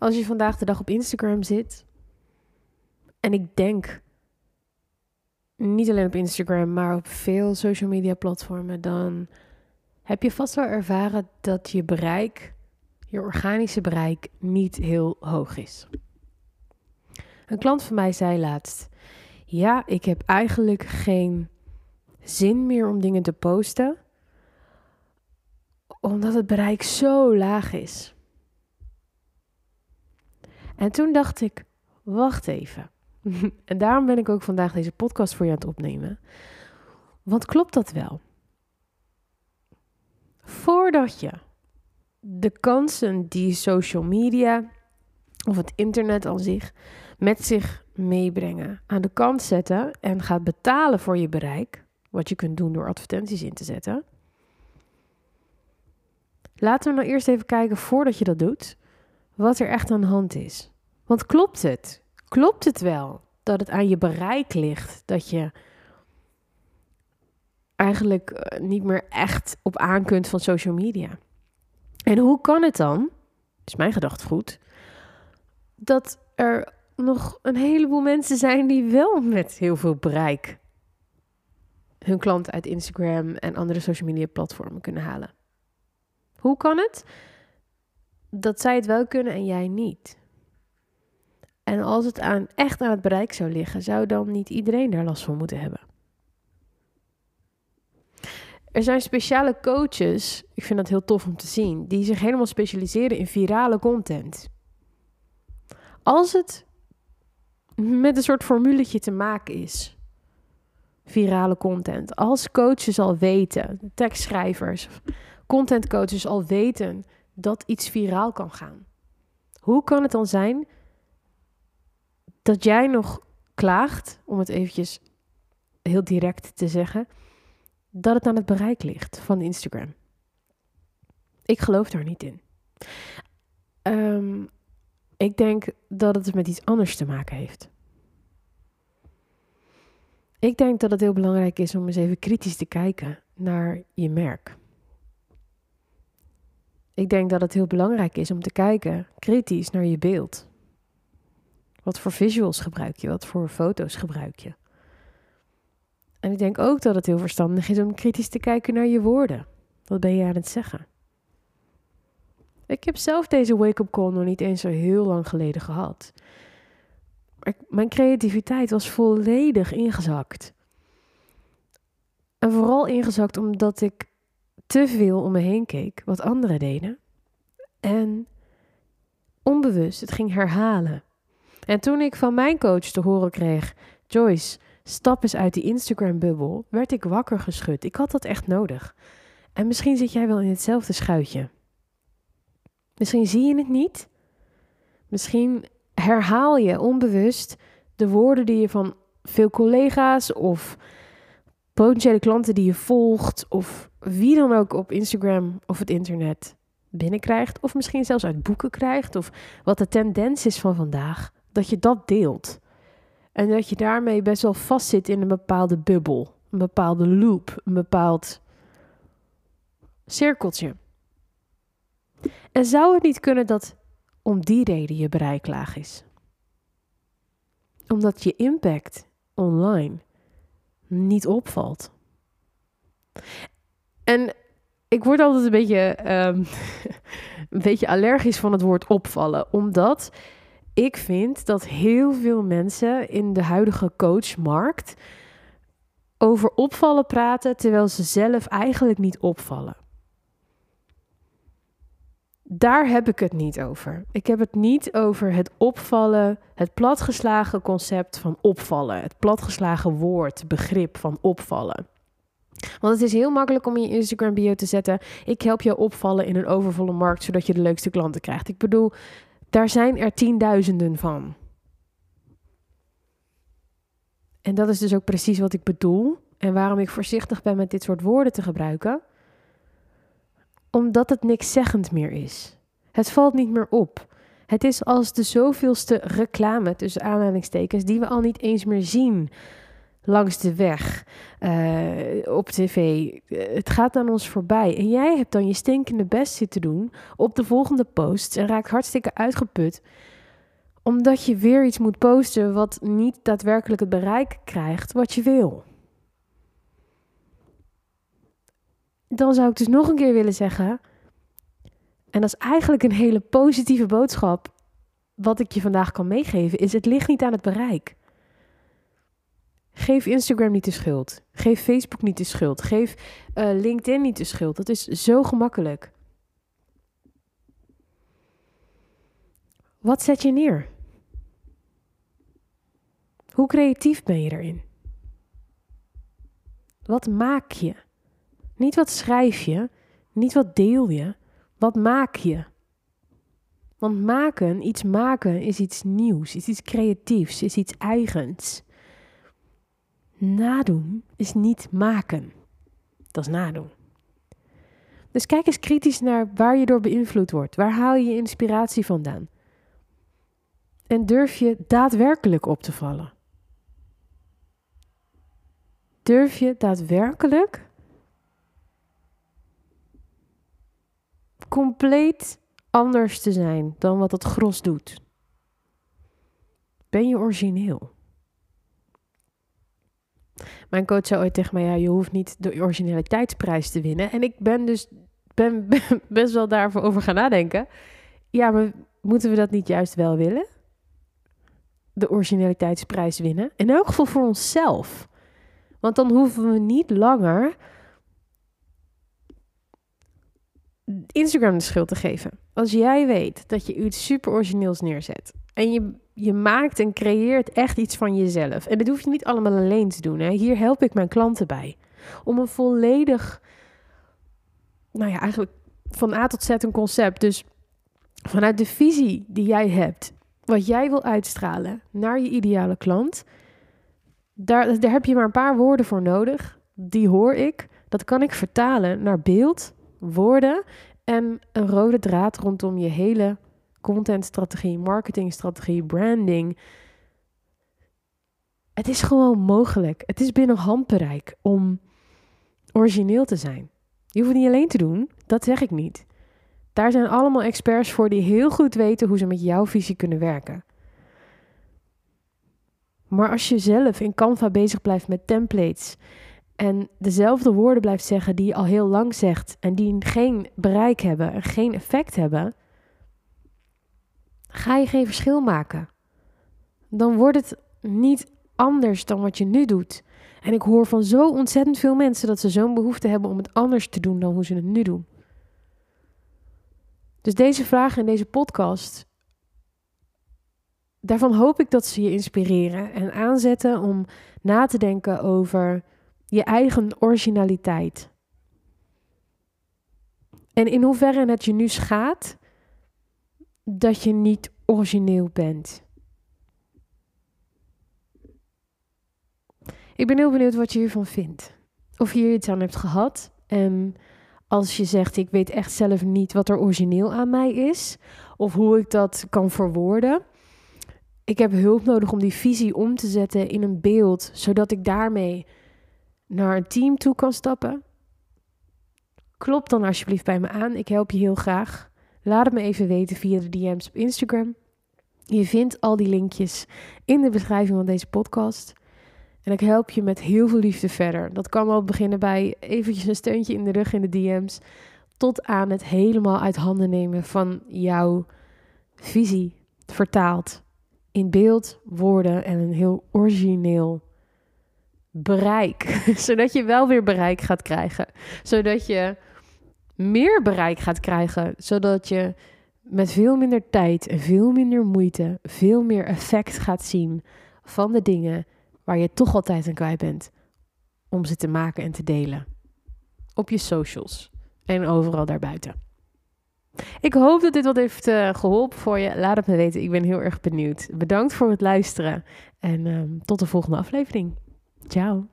als je vandaag de dag op Instagram zit. En ik denk niet alleen op Instagram, maar op veel social media platformen, dan heb je vast wel ervaren dat je bereik, je organische bereik, niet heel hoog is. Een klant van mij zei laatst: Ja, ik heb eigenlijk geen zin meer om dingen te posten, omdat het bereik zo laag is. En toen dacht ik: Wacht even. en daarom ben ik ook vandaag deze podcast voor je aan het opnemen. Want klopt dat wel? Voordat je de kansen die social media of het internet aan zich met zich meebrengen aan de kant zetten en gaat betalen voor je bereik, wat je kunt doen door advertenties in te zetten. Laten we nou eerst even kijken voordat je dat doet, wat er echt aan de hand is. Want klopt het? Klopt het wel dat het aan je bereik ligt dat je eigenlijk eh, niet meer echt op aan kunt van social media? En hoe kan het dan, is mijn gedachtegoed, dat er nog een heleboel mensen zijn die wel met heel veel bereik hun klant uit Instagram en andere social media platformen kunnen halen? Hoe kan het dat zij het wel kunnen en jij niet? En als het aan, echt aan het bereik zou liggen, zou dan niet iedereen daar last van moeten hebben? Er zijn speciale coaches, ik vind dat heel tof om te zien, die zich helemaal specialiseren in virale content. Als het met een soort formuletje te maken is, virale content, als coaches al weten, tekstschrijvers, contentcoaches al weten dat iets viraal kan gaan, hoe kan het dan zijn dat jij nog klaagt, om het eventjes heel direct te zeggen, dat het aan het bereik ligt van Instagram. Ik geloof daar niet in. Um, ik denk dat het met iets anders te maken heeft. Ik denk dat het heel belangrijk is om eens even kritisch te kijken naar je merk. Ik denk dat het heel belangrijk is om te kijken kritisch naar je beeld. Wat voor visuals gebruik je? Wat voor foto's gebruik je? En ik denk ook dat het heel verstandig is om kritisch te kijken naar je woorden. Wat ben je aan het zeggen? Ik heb zelf deze wake-up call nog niet eens zo heel lang geleden gehad. mijn creativiteit was volledig ingezakt. En vooral ingezakt omdat ik te veel om me heen keek wat anderen deden. En onbewust het ging herhalen. En toen ik van mijn coach te horen kreeg: Joyce, stap eens uit die Instagram-bubbel, werd ik wakker geschud. Ik had dat echt nodig. En misschien zit jij wel in hetzelfde schuitje. Misschien zie je het niet. Misschien herhaal je onbewust de woorden die je van veel collega's of potentiële klanten die je volgt of wie dan ook op Instagram of het internet binnenkrijgt of misschien zelfs uit boeken krijgt of wat de tendens is van vandaag, dat je dat deelt. En dat je daarmee best wel vastzit in een bepaalde bubbel, een bepaalde loop, een bepaald cirkeltje. En zou het niet kunnen dat om die reden je bereik laag is? Omdat je impact online niet opvalt. En ik word altijd een beetje, ehm, een beetje allergisch van het woord opvallen, omdat ik vind dat heel veel mensen in de huidige coachmarkt over opvallen praten terwijl ze zelf eigenlijk niet opvallen. Daar heb ik het niet over. Ik heb het niet over het opvallen, het platgeslagen concept van opvallen, het platgeslagen woord, begrip van opvallen. Want het is heel makkelijk om je Instagram bio te zetten: ik help jou opvallen in een overvolle markt zodat je de leukste klanten krijgt. Ik bedoel, daar zijn er tienduizenden van. En dat is dus ook precies wat ik bedoel en waarom ik voorzichtig ben met dit soort woorden te gebruiken omdat het niks zeggend meer is. Het valt niet meer op. Het is als de zoveelste reclame tussen aanhalingstekens die we al niet eens meer zien. Langs de weg, uh, op tv. het gaat aan ons voorbij. En jij hebt dan je stinkende best zitten doen op de volgende post en raakt hartstikke uitgeput. Omdat je weer iets moet posten wat niet daadwerkelijk het bereik krijgt wat je wil. Dan zou ik dus nog een keer willen zeggen. En dat is eigenlijk een hele positieve boodschap. Wat ik je vandaag kan meegeven, is het ligt niet aan het bereik. Geef Instagram niet de schuld. Geef Facebook niet de schuld. Geef uh, LinkedIn niet de schuld. Dat is zo gemakkelijk. Wat zet je neer? Hoe creatief ben je erin? Wat maak je? Niet wat schrijf je, niet wat deel je, wat maak je? Want maken, iets maken, is iets nieuws, is iets creatiefs, is iets eigens. Nadoen is niet maken. Dat is nadoen. Dus kijk eens kritisch naar waar je door beïnvloed wordt. Waar haal je je inspiratie vandaan? En durf je daadwerkelijk op te vallen? Durf je daadwerkelijk compleet anders te zijn dan wat het gros doet? Ben je origineel? Mijn coach zei ooit tegen mij: ja, je hoeft niet de originaliteitsprijs te winnen. En ik ben dus best wel daarvoor over gaan nadenken. Ja, maar moeten we dat niet juist wel willen? De originaliteitsprijs winnen? In elk geval voor onszelf. Want dan hoeven we niet langer Instagram de schuld te geven. Als jij weet dat je iets super origineels neerzet en je je maakt en creëert echt iets van jezelf. En dat hoef je niet allemaal alleen te doen. Hè. Hier help ik mijn klanten bij. Om een volledig, nou ja, eigenlijk van A tot Z een concept. Dus vanuit de visie die jij hebt, wat jij wil uitstralen naar je ideale klant, daar, daar heb je maar een paar woorden voor nodig. Die hoor ik. Dat kan ik vertalen naar beeld, woorden en een rode draad rondom je hele contentstrategie, marketingstrategie, branding. Het is gewoon mogelijk. Het is binnen handbereik om origineel te zijn. Je hoeft het niet alleen te doen, dat zeg ik niet. Daar zijn allemaal experts voor die heel goed weten hoe ze met jouw visie kunnen werken. Maar als je zelf in Canva bezig blijft met templates en dezelfde woorden blijft zeggen die je al heel lang zegt en die geen bereik hebben en geen effect hebben, ga je geen verschil maken. Dan wordt het niet anders dan wat je nu doet. En ik hoor van zo ontzettend veel mensen dat ze zo'n behoefte hebben om het anders te doen dan hoe ze het nu doen. Dus deze vraag in deze podcast, daarvan hoop ik dat ze je inspireren en aanzetten om na te denken over je eigen originaliteit. En in hoeverre het je nu schaadt dat je niet origineel bent. Ik ben heel benieuwd wat je hiervan vindt. Of je hier iets aan hebt gehad. En als je zegt, ik weet echt zelf niet wat er origineel aan mij is. Of hoe ik dat kan verwoorden. Ik heb hulp nodig om die visie om te zetten in een beeld. Zodat ik daarmee naar een team toe kan stappen. Klop dan alsjeblieft bij me aan. Ik help je heel graag. Laat het me even weten via de DM's op Instagram. Je vindt al die linkjes in de beschrijving van deze podcast. En ik help je met heel veel liefde verder. Dat kan wel beginnen bij eventjes een steuntje in de rug in de DM's. Tot aan het helemaal uit handen nemen van jouw visie. Vertaald in beeld, woorden en een heel origineel bereik. Zodat je wel weer bereik gaat krijgen. Zodat je meer bereik gaat krijgen, zodat je met veel minder tijd en veel minder moeite veel meer effect gaat zien van de dingen waar je toch altijd aan kwijt bent om ze te maken en te delen. Op je socials en overal daarbuiten. Ik hoop dat dit wat heeft uh, geholpen voor je. Laat het me weten. Ik ben heel erg benieuwd. Bedankt voor het luisteren en uh, tot de volgende aflevering. Ciao.